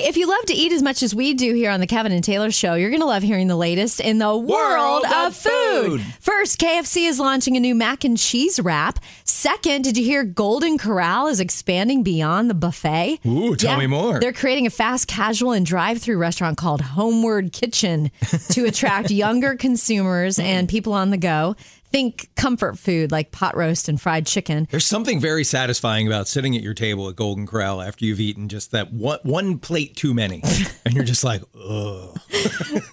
If you love to eat as much as we do here on the Kevin and Taylor Show, you're going to love hearing the latest in the world, World of of food. food. First, KFC is launching a new mac and cheese wrap. Second, did you hear Golden Corral is expanding beyond the buffet? Ooh, tell me more. They're creating a fast casual and drive-through restaurant called Homeward Kitchen to attract younger consumers and people on the go. Think comfort food like pot roast and fried chicken. There's something very satisfying about sitting at your table at Golden Corral after you've eaten just that one, one plate too many. And you're just like, ugh.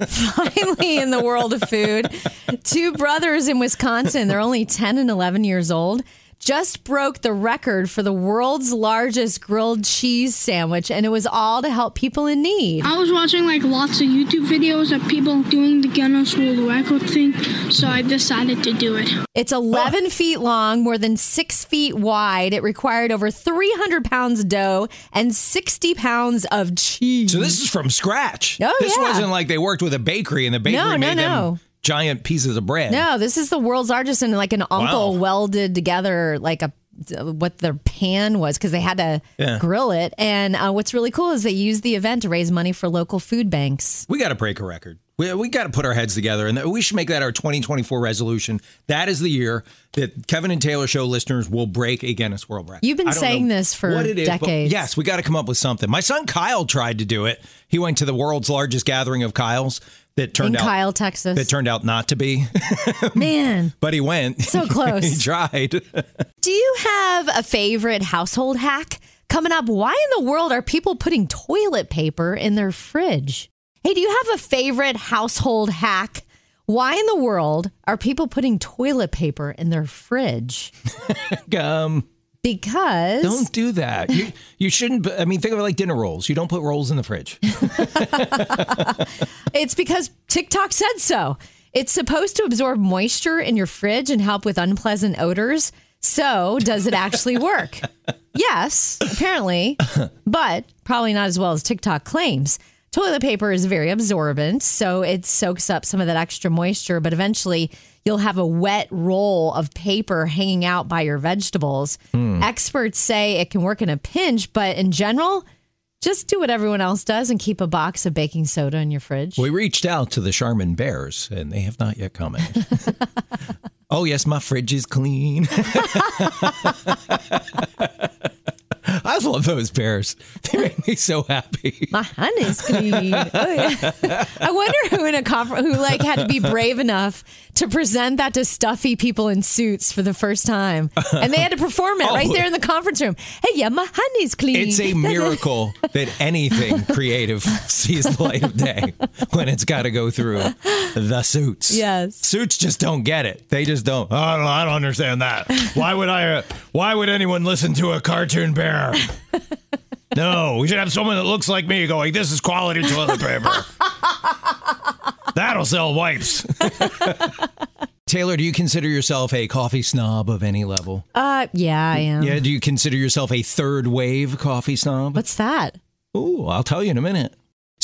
finally in the world of food. Two brothers in Wisconsin, they're only 10 and 11 years old, just broke the record for the world's largest grilled cheese sandwich, and it was all to help people in need. I was watching like lots of YouTube videos of people doing the Guinness World Record thing, so I decided to do it. It's 11 feet long, more than six feet wide. It required over 300 pounds of dough and 60 pounds of cheese. So this is from scratch. Oh, this yeah. wasn't like they worked with a bakery and the bakery No, no, made no. them giant pieces of bread. No, this is the world's largest, and like an uncle Wow. welded together like a what their pan was because they had to Yeah. grill it. And uh, what's really cool is they used the event to raise money for local food banks. We got to break a record. We, we got to put our heads together, and we should make that our 2024 resolution. That is the year that Kevin and Taylor Show listeners will break a Guinness World Record. You've been saying this for what it is, but decades. yes, we got to come up with something. My son Kyle tried to do it. He went to the world's largest gathering of Kyles that turned In out Kyle, Texas. that turned out not to be, Man, but he went. So close. he tried. do you have a favorite household hack? Coming up, why in the world are people putting toilet paper in their fridge? Hey, do you have a favorite household hack? Why in the world are people putting toilet paper in their fridge? um, Because don't do that. You, you shouldn't. I mean, think of it like dinner rolls. You don't put rolls in the fridge. It's because TikTok said so. It's supposed to absorb moisture in your fridge and help with unpleasant odors. So, does it actually work? yes, apparently, but probably not as well as TikTok claims. Toilet paper is very absorbent, so it soaks up some of that extra moisture, but eventually you'll have a wet roll of paper hanging out by your vegetables. Hmm. Experts say it can work in a pinch, but in general, just do what everyone else does and keep a box of baking soda in your fridge. We reached out to the Charmin Bears, and they have not yet commented. oh yes, my fridge is clean. I love those bears. They make me so happy. My honey's clean. Oh, yeah. I wonder who in a conference who like had to be brave enough to present that to stuffy people in suits for the first time, and they had to perform it right Oh. there in the conference room. Hey, yeah, my honey's clean. It's a miracle that anything creative sees the light of day when it's got to go through the suits. Yes. Suits just don't get it. They just don't. Oh, I don't, I don't understand that. Why would I? Uh, why would anyone listen to a cartoon bear? No, we should have someone that looks like me going, "This is quality toilet paper." That'll sell wipes. Taylor, do you consider yourself a coffee snob of any level? Uh, yeah, I am. Yeah, do you consider yourself a third wave coffee snob? What's that? Ooh, I'll tell you in a minute.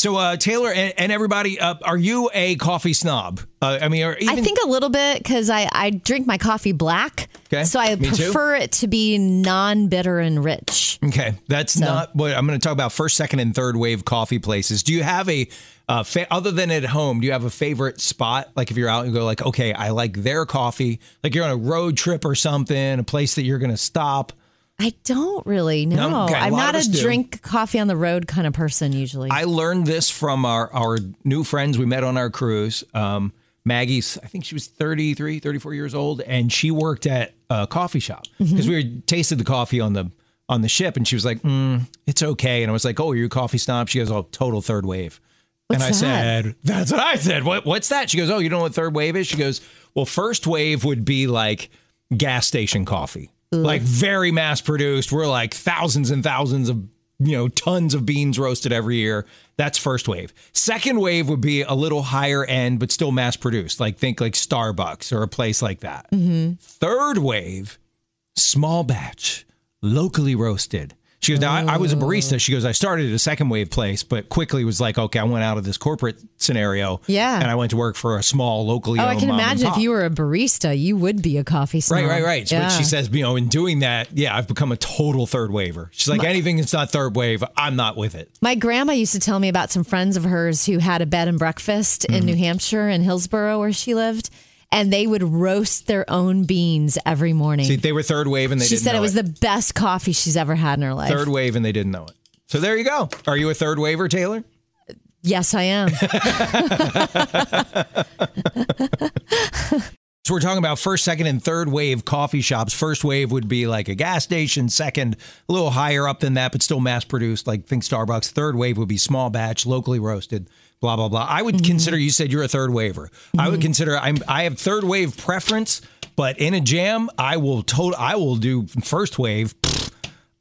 So, uh, Taylor and, and everybody, uh, are you a coffee snob? Uh, I mean, even, I think a little bit because I, I drink my coffee black. Okay, So I me too. prefer it to be non bitter and rich. Okay, that's not what I'm going to talk about. First, second, and third wave coffee places. Do you have a uh, fa- other than at home? Do you have a favorite spot? Like if you're out and go, like, okay, I like their coffee. Like you're on a road trip or something, a place that you're going to stop. I don't really know. No? Okay, I'm not a do. drink coffee on the road kind of person usually. I learned this from our, our new friends we met on our cruise. Um, Maggie's, I think she was 33, 34 years old, and she worked at a coffee shop because we were tasted the coffee on the on the ship, and she was like, mm, "It's okay," and I was like, "Oh, are you a coffee snob?" She goes, "Oh, total third wave." and I that? said, "That's what I said. What, what's that?" She goes, "Oh, you know what third wave is?" She goes, "Well, first wave would be like gas station coffee, like very mass produced. We're like thousands and thousands of you know tons of beans roasted every year. That's first wave. Second wave would be a little higher end, but still mass produced. Like think like Starbucks or a place like that. Mm-hmm. Third wave, small batch, locally roasted." She goes, now, I, I was a barista. She goes, I started at a second wave place, but quickly was like, okay, I went out of this corporate scenario. Yeah. And I went to work for a small locally Oh, I can imagine if you were a barista, you would be a coffee snob. Right, right, right. Yeah. But she says, you know, in doing that, yeah, I've become a total third waver. She's like, anything that's not third wave, I'm not with it. My grandma used to tell me about some friends of hers who had a bed and breakfast Mm-hmm. in New Hampshire in Hillsborough where she lived, and they would roast their own beans every morning. See, they were third wave and they she didn't said know it was it. the best coffee she's ever had in her life. third wave and they didn't know it. So there you go. Are you a third waver, Taylor? Yes, I am. So we're talking about first, second, and third wave coffee shops. First wave would be like a gas station. Second, a little higher up than that, but still mass produced, like think Starbucks. Third wave would be small batch, locally roasted. Blah blah blah. I would Mm-hmm. consider. You said you're a third waver. I would consider. I'm. I have third wave preference, but in a jam, I will. Total. I will do first wave.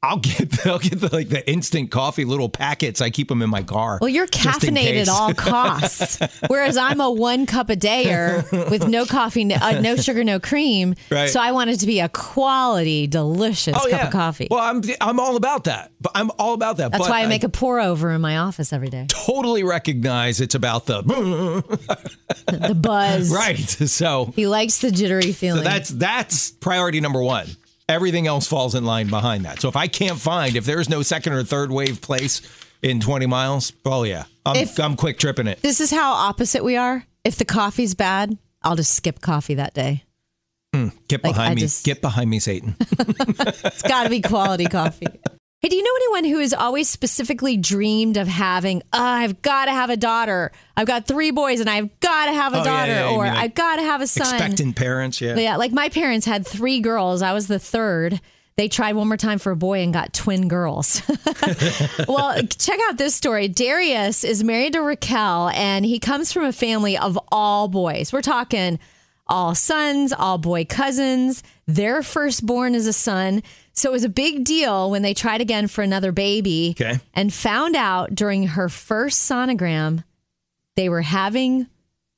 I'll get. I'll get the like the instant coffee little packets. I keep them in my car. Well, you're caffeinated at all costs, whereas I'm a one cup a dayer with no coffee, no, uh, no sugar, no cream. Right. So I want it to be a quality, delicious cup of coffee. Oh, Well, I'm I'm all about that. But I'm all about that. That's but why I make a pour over in my office every day. totally recognize it's about the The buzz. right. So, He likes the jittery feeling. so that's that's priority number one. Everything else falls in line behind that. So if I can't find if there's no second or third wave place in 20 miles, oh yeah, I'm If- I'm quick tripping it. this is how opposite we are. If the coffee's bad, I'll just skip coffee that day. Hmm, get like, behind me. just- Get behind me, Satan. It's got to be quality coffee. Hey, do you know anyone who has always specifically dreamed of having, oh, I've got to have a daughter. I've got three boys and I've got to have a Oh, daughter, yeah, you or like I've got to have a son. Expectant parents, yeah. But yeah, like my parents had three girls. I was the third. They tried one more time for a boy and got twin girls. well, check out this story. Darius is married to Raquel, and he comes from a family of all boys. We're talking all sons, all boy cousins. Their firstborn is a son. So it was a big deal when they tried again for another baby Okay. and found out during her first sonogram they were having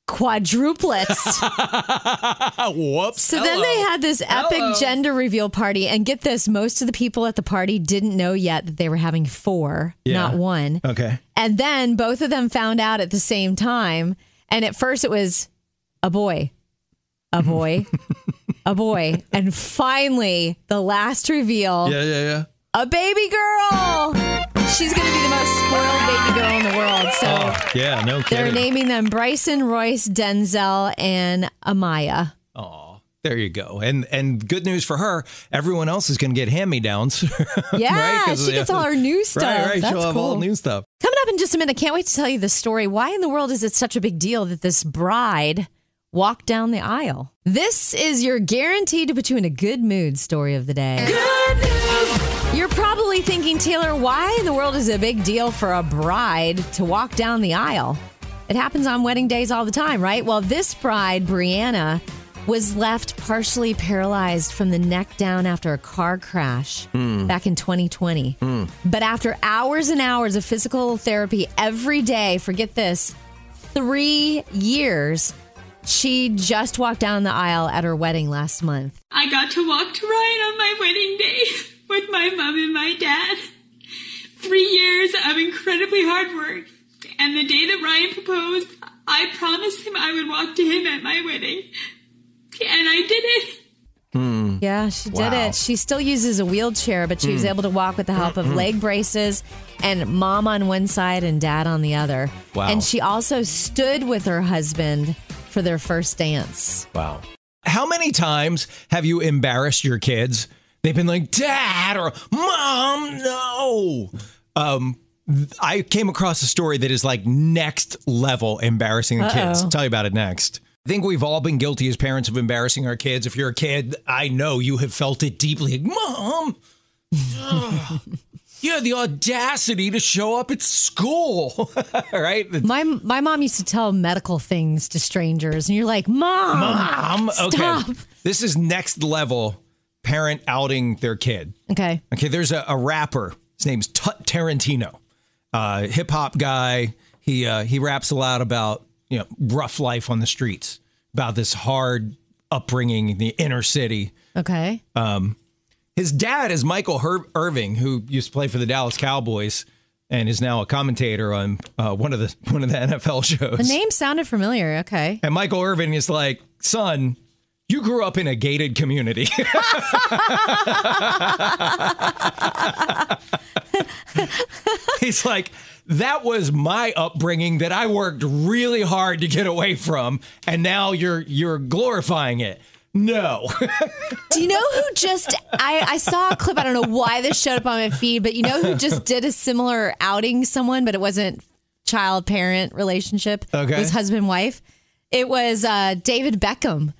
quadruplets. Whoops. So then they had this epic gender reveal party, and get this: most of the people at the party didn't know yet that they were having four, Yeah. not one. Okay. And then both of them found out at the same time. And at first, it was a boy, a boy, a boy, and finally, the last reveal: Yeah, yeah, yeah. a baby girl. She's going to be the most spoiled baby girl in the world. So. Oh, yeah, no kidding. They're naming them Bryson, Royce, Denzel, and Amaya. Oh, there you go. And and good news for her, everyone else is going to get hand-me-downs. Yeah, 'Cause, she gets all her new stuff. Right, right. That's She'll have all cool. new stuff. Coming up in just a minute, can't wait to tell you the story. Why in the world is it such a big deal that this bride walked down the aisle? This is your guaranteed to put you in a good mood story of the day. You're probably thinking, Taylor, why in the world is it a big deal for a bride to walk down the aisle? It happens on wedding days all the time, right? Well, this bride, Brianna, was left partially paralyzed from the neck down after a car crash hmm. back in 2020. Hmm. But after hours and hours of physical therapy every day, forget this, three years, she just walked down the aisle at her wedding last month. I got to walk to Ryan on my wedding day with my mom and my dad. Three years of incredibly hard work. And the day that Ryan proposed, I promised him I would walk to him at my wedding. And I did it. Hmm. Yeah, she did Wow. it. She still uses a wheelchair, but she was hmm. able to walk with the help of leg braces and mom on one side and dad on the other. Wow. And she also stood with her husband for their first dance. Wow. How many times have you embarrassed your kids? They've been like, Dad or Mom, no. Um, I came across a story that is like next level embarrassing the kids. I'll tell you about it next. I think we've all been guilty as parents of embarrassing our kids. If you're a kid, I know you have felt it deeply. Like, Mom, you had the audacity to show up at school, right? My my mom used to tell medical things to strangers, and you're like, Mom, Mom, stop. okay. This is next level parent outing their kid. Okay. Okay, there's a, a rapper. His name's Tut Tarantino, uh, hip hop guy. He uh, he raps a lot about you know rough life on the streets, about this hard upbringing in the inner city. Okay. His dad is Michael Her- Irvin, who used to play for the Dallas Cowboys and is now a commentator on uh, one of the one of the NFL shows. The name sounded familiar. Okay. And Michael Irvin is like, son, you grew up in a gated community. He's like, that was my upbringing that I worked really hard to get away from, and now you're you're glorifying it. No. Do you know who just I, I saw a clip, I don't know why this showed up on my feed, but you know who just did a similar outing someone, but it wasn't child parent relationship. Okay. It was husband wife. It was uh, David Beckham.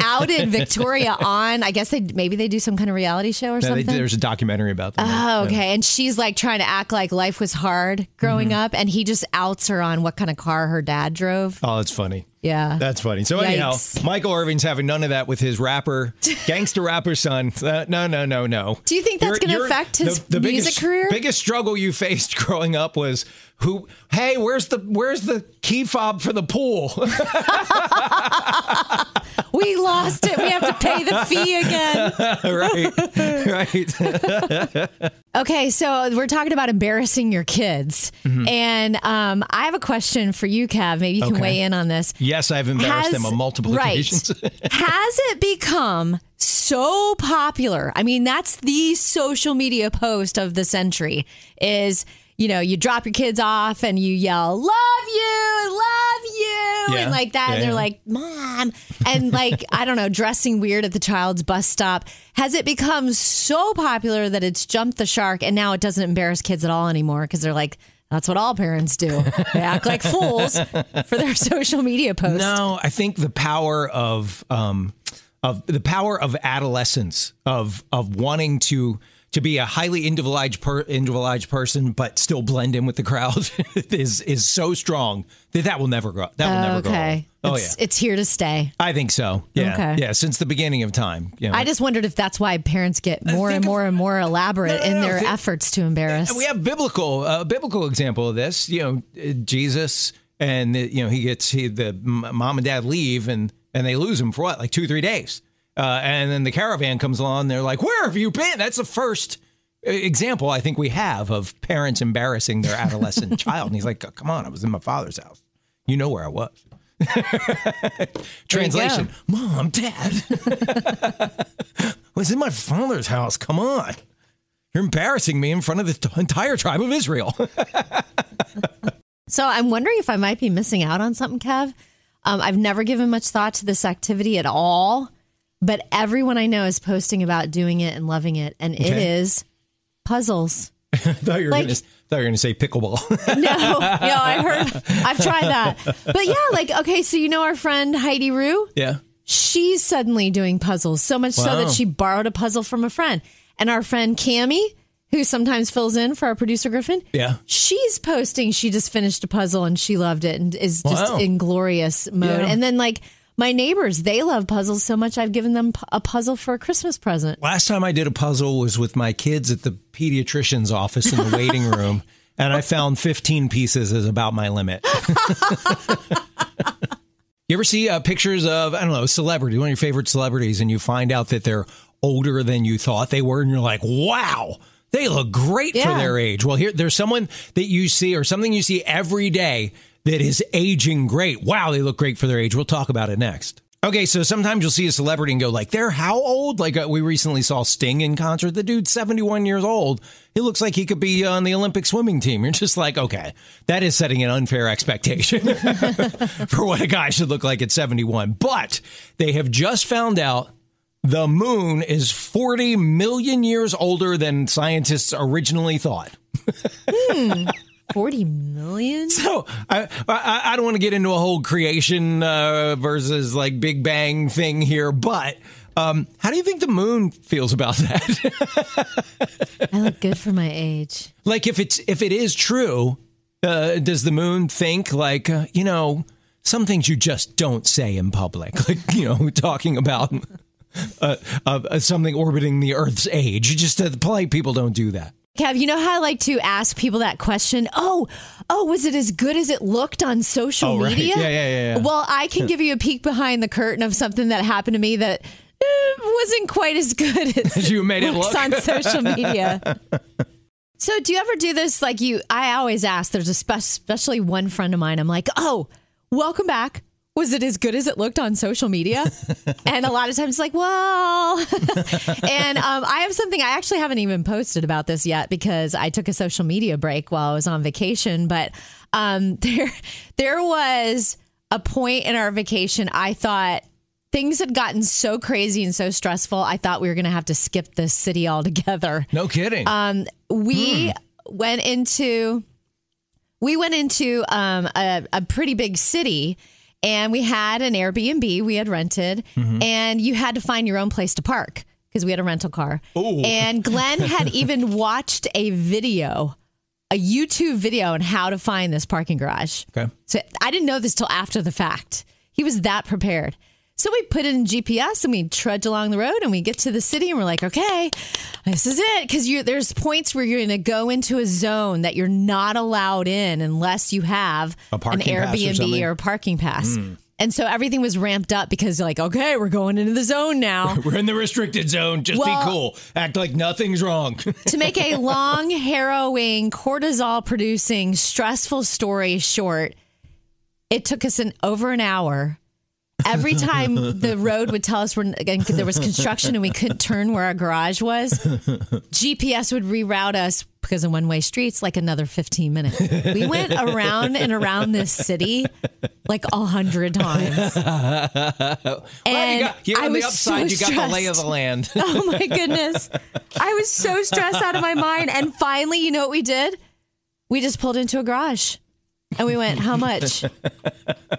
outed Victoria on I guess they maybe they do some kind of reality show or Yeah, they- something. there's a documentary about that. Oh, okay. And she's like trying to act like life was hard growing Mm-hmm. up, and he just outs her on what kind of car her dad drove. Oh, that's funny. Yeah. That's funny. So anyhow, Yikes. Michael Irvin's having none of that with his rapper, gangster rapper son. Uh, no, no, no, no. Do you think that's gonna you're- affect his music biggest, career? Biggest struggle you faced growing up was who? Hey, where's the where's the key fob for the pool? we lost it. We have to pay the fee again. right, right. Okay, so we're talking about embarrassing your kids. And um, I have a question for you, Kev. Maybe you can Mm-hmm. Okay. weigh in on this. Yes, I've embarrassed them on multiple right. occasions. Has it become so popular? I mean, that's the social media post of the century is, you know, you drop your kids off and you yell, love you, love you, Yeah. and like that. Yeah, and they're yeah. like, mom. And like, I don't know, dressing weird at the child's bus stop. Has it become so popular that it's jumped the shark and now it doesn't embarrass kids at all anymore because they're like, that's what all parents do. They act like fools for their social media posts. No, I think the power of um, of the power of adolescence of of wanting to to be a highly individualized per, individualized person but still blend in with the crowd is is so strong that that will never grow. That will never go. okay. Oh it's, yeah, it's here to stay. I think so. Yeah, Okay. yeah. Since the beginning of time. You know. I just wondered if that's why parents get more and think of- more and more elaborate No, no, in no, their think- efforts to embarrass. we have biblical a biblical example of this. You know, uh, Jesus and uh, you know he gets he, the mom and dad leave and and they lose him for what like two three days, uh, and then the caravan comes along. They're like, "Where have you been?" That's the first uh, example I think we have of parents embarrassing their adolescent child. And he's like, "Come on, I was in my father's house. You know where I was." Translation: Mom, Dad, I was in my father's house. Come on. You're embarrassing me in front of the entire tribe of Israel. so I'm wondering if I might be missing out on something, Kev. Um, I've never given much thought to this activity at all, but everyone I know is posting about doing it and loving it, and it Okay. is puzzles. I thought you were Like- gonna, thought you were going to say pickleball. No, no, I heard, I've tried that, but yeah, like okay, so you know our friend Heidi Rue. yeah. she's suddenly doing puzzles so much so that she borrowed a puzzle from a friend and our friend cami who sometimes fills in for our producer griffin Yeah. she's posting she just finished a puzzle and she loved it and is just Wow. in glorious mode Yeah. and then like my neighbors they love puzzles so much i've given them a puzzle for a christmas present Last time I did a puzzle was with my kids at the pediatrician's office in the waiting room, and I found 15 pieces is about my limit. you ever see uh, pictures of, I don't know, a celebrity, one of your favorite celebrities, and you find out that they're older than you thought they were, and you're like, wow. They look great for their age. Well, here there's someone that you see or something you see every day that is aging great. Wow, they look great for their age. We'll talk about it next. Okay, so sometimes you'll see a celebrity and go like, "They're how old?" Like uh, we recently saw Sting in concert. The dude's 71 years old. He looks like he could be on the Olympic swimming team. You're just like, "Okay, that is setting an unfair expectation for what a guy should look like at 71." But they have just found out the moon is 40 million years older than scientists originally thought. 40 million So I, I I don't want to get into a whole creation uh, versus like Big Bang thing here, but um, how do you think the moon feels about that? i look good for my age like if it's if it is true, uh, does the moon think like uh, you know some things you just don't say in public, like you know talking about. Uh, uh, something orbiting the Earth's age. You just uh, the polite people don't do that. Kev, you know how I like to ask people that question? Oh, oh, was it as good as it looked on social Oh, right. media? Yeah, yeah, yeah, yeah. Well, I can give you a peek behind the curtain of something that happened to me that it wasn't quite as good as, As you made it looks look. on social media. so, do you ever do this? Like you, I always ask. There's a spe- especially one friend of mine. I'm like, oh, welcome back. Was it as good as it looked on social media? and a lot of times, it's like, well, and um, I have something I actually haven't even posted about this yet because I took a social media break while I was on vacation. But um, there, there was a point in our vacation I thought things had gotten so crazy and so stressful. I thought we were going to have to skip this city altogether. No kidding. Um, we went into we went into um, a, a pretty big city and we had an Airbnb we had rented mm-hmm. and you had to find your own place to park because we had a rental car. And Glenn had even watched a video, a YouTube video on how to find this parking garage. okay. So I didn't know this till after the fact. He was that prepared. So we put it in GPS and we trudge along the road and we get to the city and we're like, okay, this is it. Because there's points where you're going to go into a zone that you're not allowed in unless you have an pass or Airbnb or, a parking pass. Hmm. And so everything was ramped up because like, okay, we're going into the zone now. We're in the restricted zone. Just Well- be cool. Act like nothing's wrong. to make a long, harrowing, cortisol producing, stressful story short, it took us an over an hour. Every time the road would tell us we're, again, there was construction and we couldn't turn where our garage was, GPS would reroute us because in one way streets like another 15 minutes. We went around and around this city like a hundred times. well, you got, I on the was so upside, you got the lay of the land. Oh my goodness. I was so stressed out of my mind. And finally, you know what we did? We just pulled into a garage and we went, How much?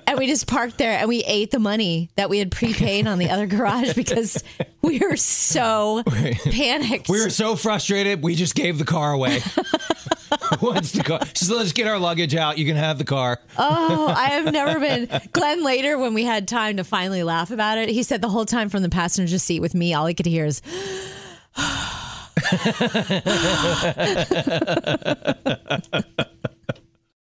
And we just parked there and we ate the money that we had prepaid on the other garage because we were so panicked. We were so frustrated, we just gave the car away. What's the car? Just let's get our luggage out. You can have the car. Oh, I have never been. Glenn later, when we had time to finally laugh about it, he said the whole time from the passenger seat with me, all he could hear is,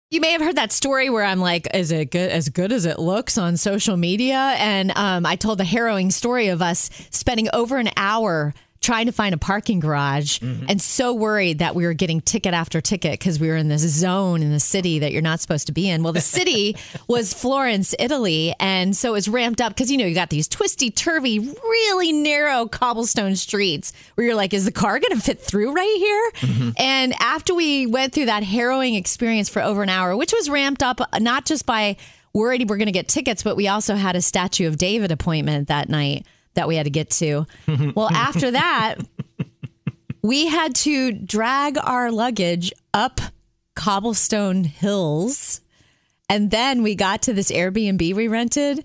You may have heard that story where I'm like, is it good as good as it looks on social media? And um, I told the harrowing story of us spending over an hour trying to find a parking garage and so worried that we were getting ticket after ticket because we were in this zone in the city that you're not supposed to be in. Well, the city was Florence, Italy. And so it's ramped up because, you know, you got these twisty, turvy, really narrow cobblestone streets where you're like, is the car going to fit through right here? And after we went through that harrowing experience for over an hour, which was ramped up uh, not just by worried we're going to get tickets, but we also had a Statue of David appointment that night that we had to get to. well, after that, we had to drag our luggage up cobblestone hills. And then we got to this Airbnb we rented,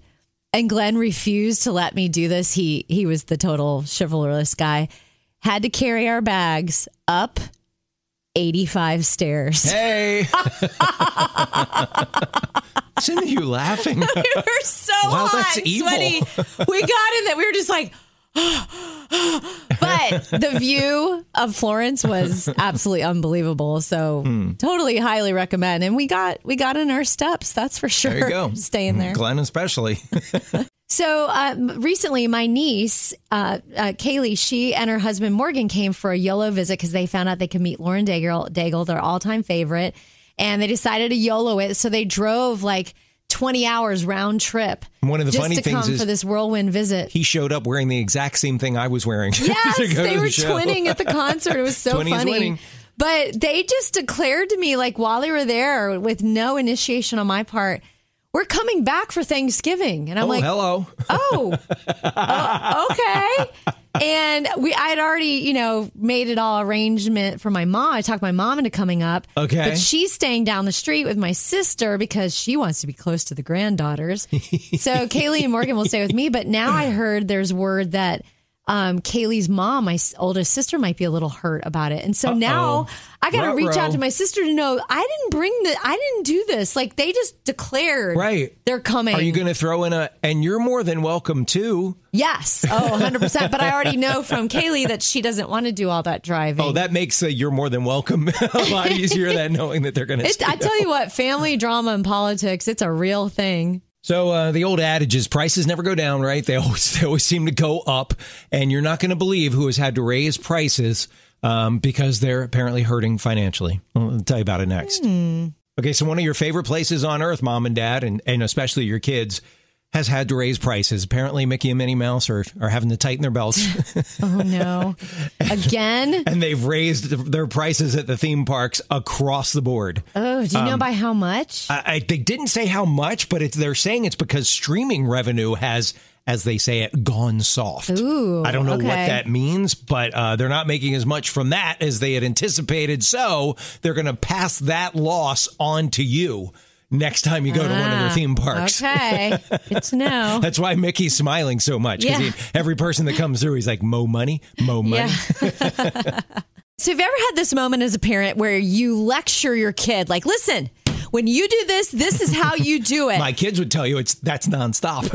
and Glenn refused to let me do this. He he was the total chivalrous guy. Had to carry our bags up 85 stairs. Hey. Isn't you laughing? we were so Wow, hot, that's evil. sweaty. We got in that we were just like, but the view of Florence was absolutely unbelievable. So Hmm. totally highly recommend. And we got we got in our steps. That's for sure. There you go. Staying there. Glenn, especially. So um, recently, my niece, uh, uh, Kaylee, she and her husband Morgan came for a YOLO visit because they found out they could meet Lauren Daigle, Daigle their all time favorite, and they decided to YOLO it. So they drove like 20 hours round trip. One of the funny to things come is- for this whirlwind visit. he showed up wearing the exact same thing I was wearing. Yes, they the were show. twinning at the concert. It was so funny. But they just declared to me, like while they were there, with no initiation on my part, we're coming back for Thanksgiving, and I'm Oh, like, hello. oh, oh, okay. And we, I had already, you know, made it all arrangement for my mom. I talked my mom into coming up. Okay. But she's staying down the street with my sister because she wants to be close to the granddaughters. so Kaylee and Morgan will stay with me. But now I heard there's word that um, Kaylee's mom, my oldest sister, might be a little hurt about it. And so now I got to reach out to my sister to know I didn't bring the, I didn't do this. Like they just declared Right. they're coming. Are you going to throw in a, and you're more than welcome too? Yes. Oh, 100%. but I already know from Kaylee that she doesn't want to do all that driving. Oh, that makes a you're more than welcome a lot easier than knowing that they're going to. I tell you what, family drama and politics, it's a real thing. So uh, the old adage is prices never go down, right? They always they always seem to go up, and you're not going to believe who has had to raise prices um, because they're apparently hurting financially. I'll tell you about it next. Okay, so one of your favorite places on earth, mom and dad, and, and especially your kids, has had to raise prices. Apparently, Mickey and Minnie Mouse are, are having to tighten their belts, Oh no. Again? and they've raised their prices at the theme parks across the board. Oh, do you know by how much? I, I, they didn't say how much, but it's, they're saying it's because streaming revenue has, as they say it, gone soft. Ooh, I don't know what that means, but uh, they're not making as much from that as they had anticipated. So they're going to pass that loss on to you next time you go to one of their Ah, theme parks. Okay. Good to know. That's why Mickey's smiling so much because Yeah. every person that comes through, he's like, "Mo money, mo money." Yeah. so, have you ever had this moment as a parent where you lecture your kid, like, listen, when you do this, this is how you do it? My kids would tell you it's that's nonstop.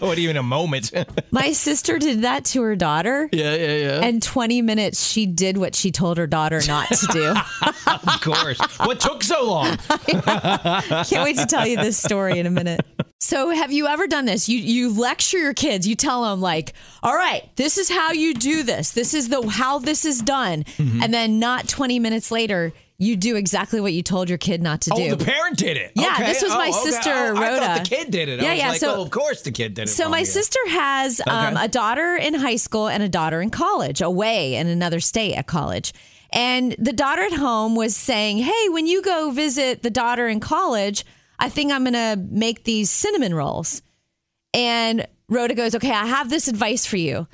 what even a moment? My sister did that to her daughter. yeah, yeah, yeah. And 20 minutes, she did what she told her daughter not to do. of course. What took so long? Can't wait to tell you this story in a minute. So, have you ever done this? You you lecture your kids. You tell them like, "All right, this is how you do this. This is the how this is done." Mm-hmm. And then not 20 minutes later, you do exactly what you told your kid not to do. Oh, the parent did it. Yeah, Okay. this was my Oh, okay. sister, Oh, I Rhoda. thought the kid did it. I Yeah, was yeah, Like, so- oh, of course the kid did it. So my yeah. sister has um, Okay. a daughter in high school and a daughter in college, away in another state at college. And the daughter at home was saying, "Hey, when you go visit the daughter in college, I think I'm going to make these cinnamon rolls." And Rhoda goes, "Okay, I have this advice for you."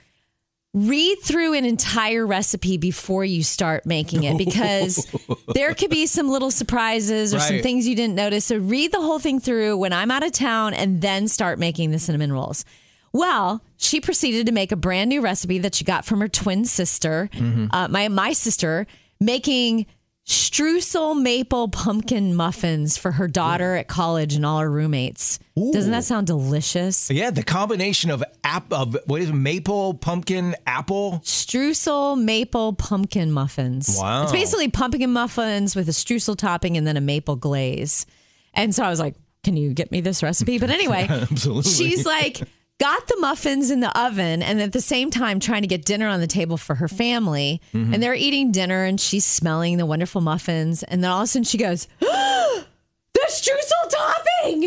Read through an entire recipe before you start making it because there could be some little surprises or some things you didn't notice. So read the whole thing through when I'm out of town and then start making the cinnamon rolls. Well, she proceeded to make a brand new recipe that she got from her twin sister, uh, my my sister, making streusel maple pumpkin muffins for her daughter at college and all her roommates. Doesn't that sound delicious? Yeah, the combination of app of what is it, maple, pumpkin, apple. Streusel maple pumpkin muffins. Wow. It's basically pumpkin muffins with a streusel topping and then a maple glaze. And so I was like, can you get me this recipe? But anyway, Absolutely. she's like, got the muffins in the oven and at the same time trying to get dinner on the table for her family. Mm-hmm. And they're eating dinner and she's smelling the wonderful muffins. And then all of a sudden she goes, topping.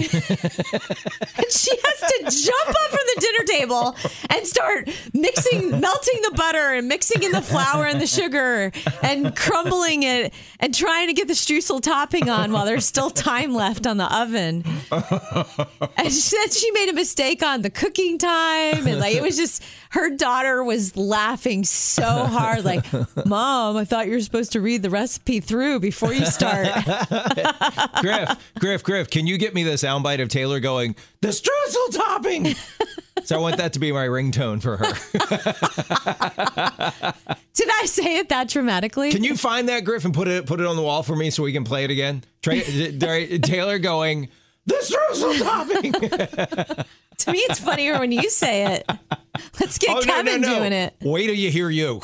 and she has to jump up from the dinner table and start mixing, melting the butter and mixing in the flour and the sugar and crumbling it and trying to get the streusel topping on while there's still time left on the oven. And she said she made a mistake on the cooking time. And like, it was just, her daughter was laughing so hard. Like, Mom, I thought you were supposed to read the recipe through before you start. Griff, Griff, Griff, can you get me the soundbite of Taylor going, the streusel topping? so I want that to be my ringtone for her. Did I say it that dramatically? Can you find that, Griff, and put it put it on the wall for me so we can play it again? Tra- Taylor going, the streusel topping. to me, it's funnier when you say it. Let's get Oh, Kevin no, no. doing it. Wait till you hear you.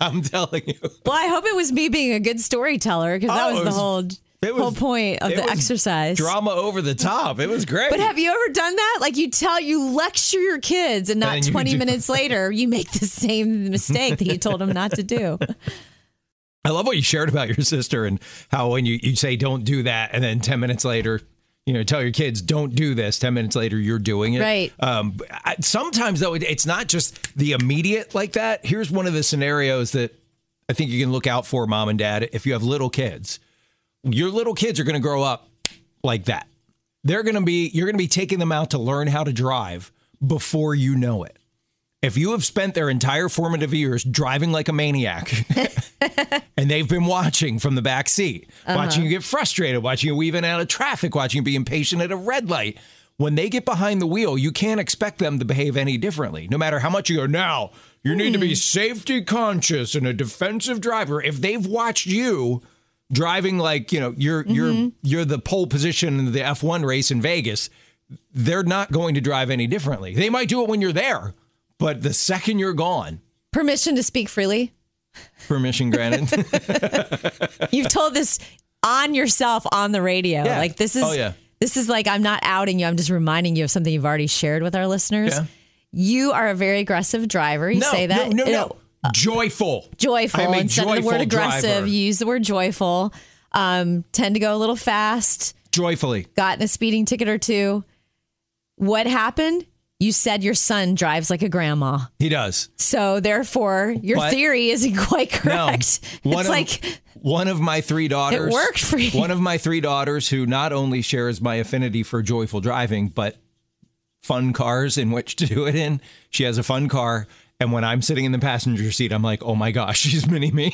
I'm telling you. Well, I hope it was me being a good storyteller because that Oh, was the whole it was- the whole point of the exercise. Drama over the top. It was great. But have you ever done that? Like you tell you lecture your kids, and not And twenty do- minutes later you make the same mistake that you told them not to do. I love what you shared about your sister and how when you, you say don't do that, and then 10 minutes later, you know, tell your kids don't do this. 10 minutes later, you're doing it. Right. Um, I, sometimes, though, it- it's not just the immediate like that. Here's one of the scenarios that I think you can look out for, mom and dad, if you have little kids. Your little kids are going to grow up like that. They're going to be, you're going to be taking them out to learn how to drive before you know it. If you have spent their entire formative years driving like a maniac, and they've been watching from the back seat, uh-huh. watching you get frustrated, watching you weave in and out of traffic, watching you be impatient at a red light. When they get behind the wheel, you can't expect them to behave any differently. No matter how much you go, now you need to be mm. safety conscious and a defensive driver. If they've watched you driving like you know you're you're mm-hmm. you're the pole position in the F1 race in Vegas, they're not going to drive any differently. They might do it when you're there, but the second you're gone, Permission to speak freely. permission granted. You've told this on yourself on the radio. Yeah. Like this is Oh, yeah. This is like I'm not outing you. I'm just reminding you of something you've already shared with our listeners. Yeah. You are a very aggressive driver. You no, say that. no, no, no. Joyful. joyful I am a instead of the word aggressive. driver. You use the word joyful. Um, tend to go a little fast. Joyfully. Gotten a speeding ticket or two. What happened? You said your son drives like a grandma. He does. So therefore, your But- theory isn't quite No. correct. One it's of, like one of my three daughters. It worked for you. One of my three daughters who not only shares my affinity for joyful driving, but fun cars in which to do it in. She has a fun car. And when I'm sitting in the passenger seat, I'm like, oh my gosh, she's mini me.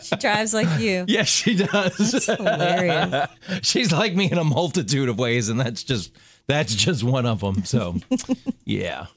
she drives like you. yes, she does. Hilarious. she's like me in a multitude of ways, and that's just that's just one of them. So, yeah.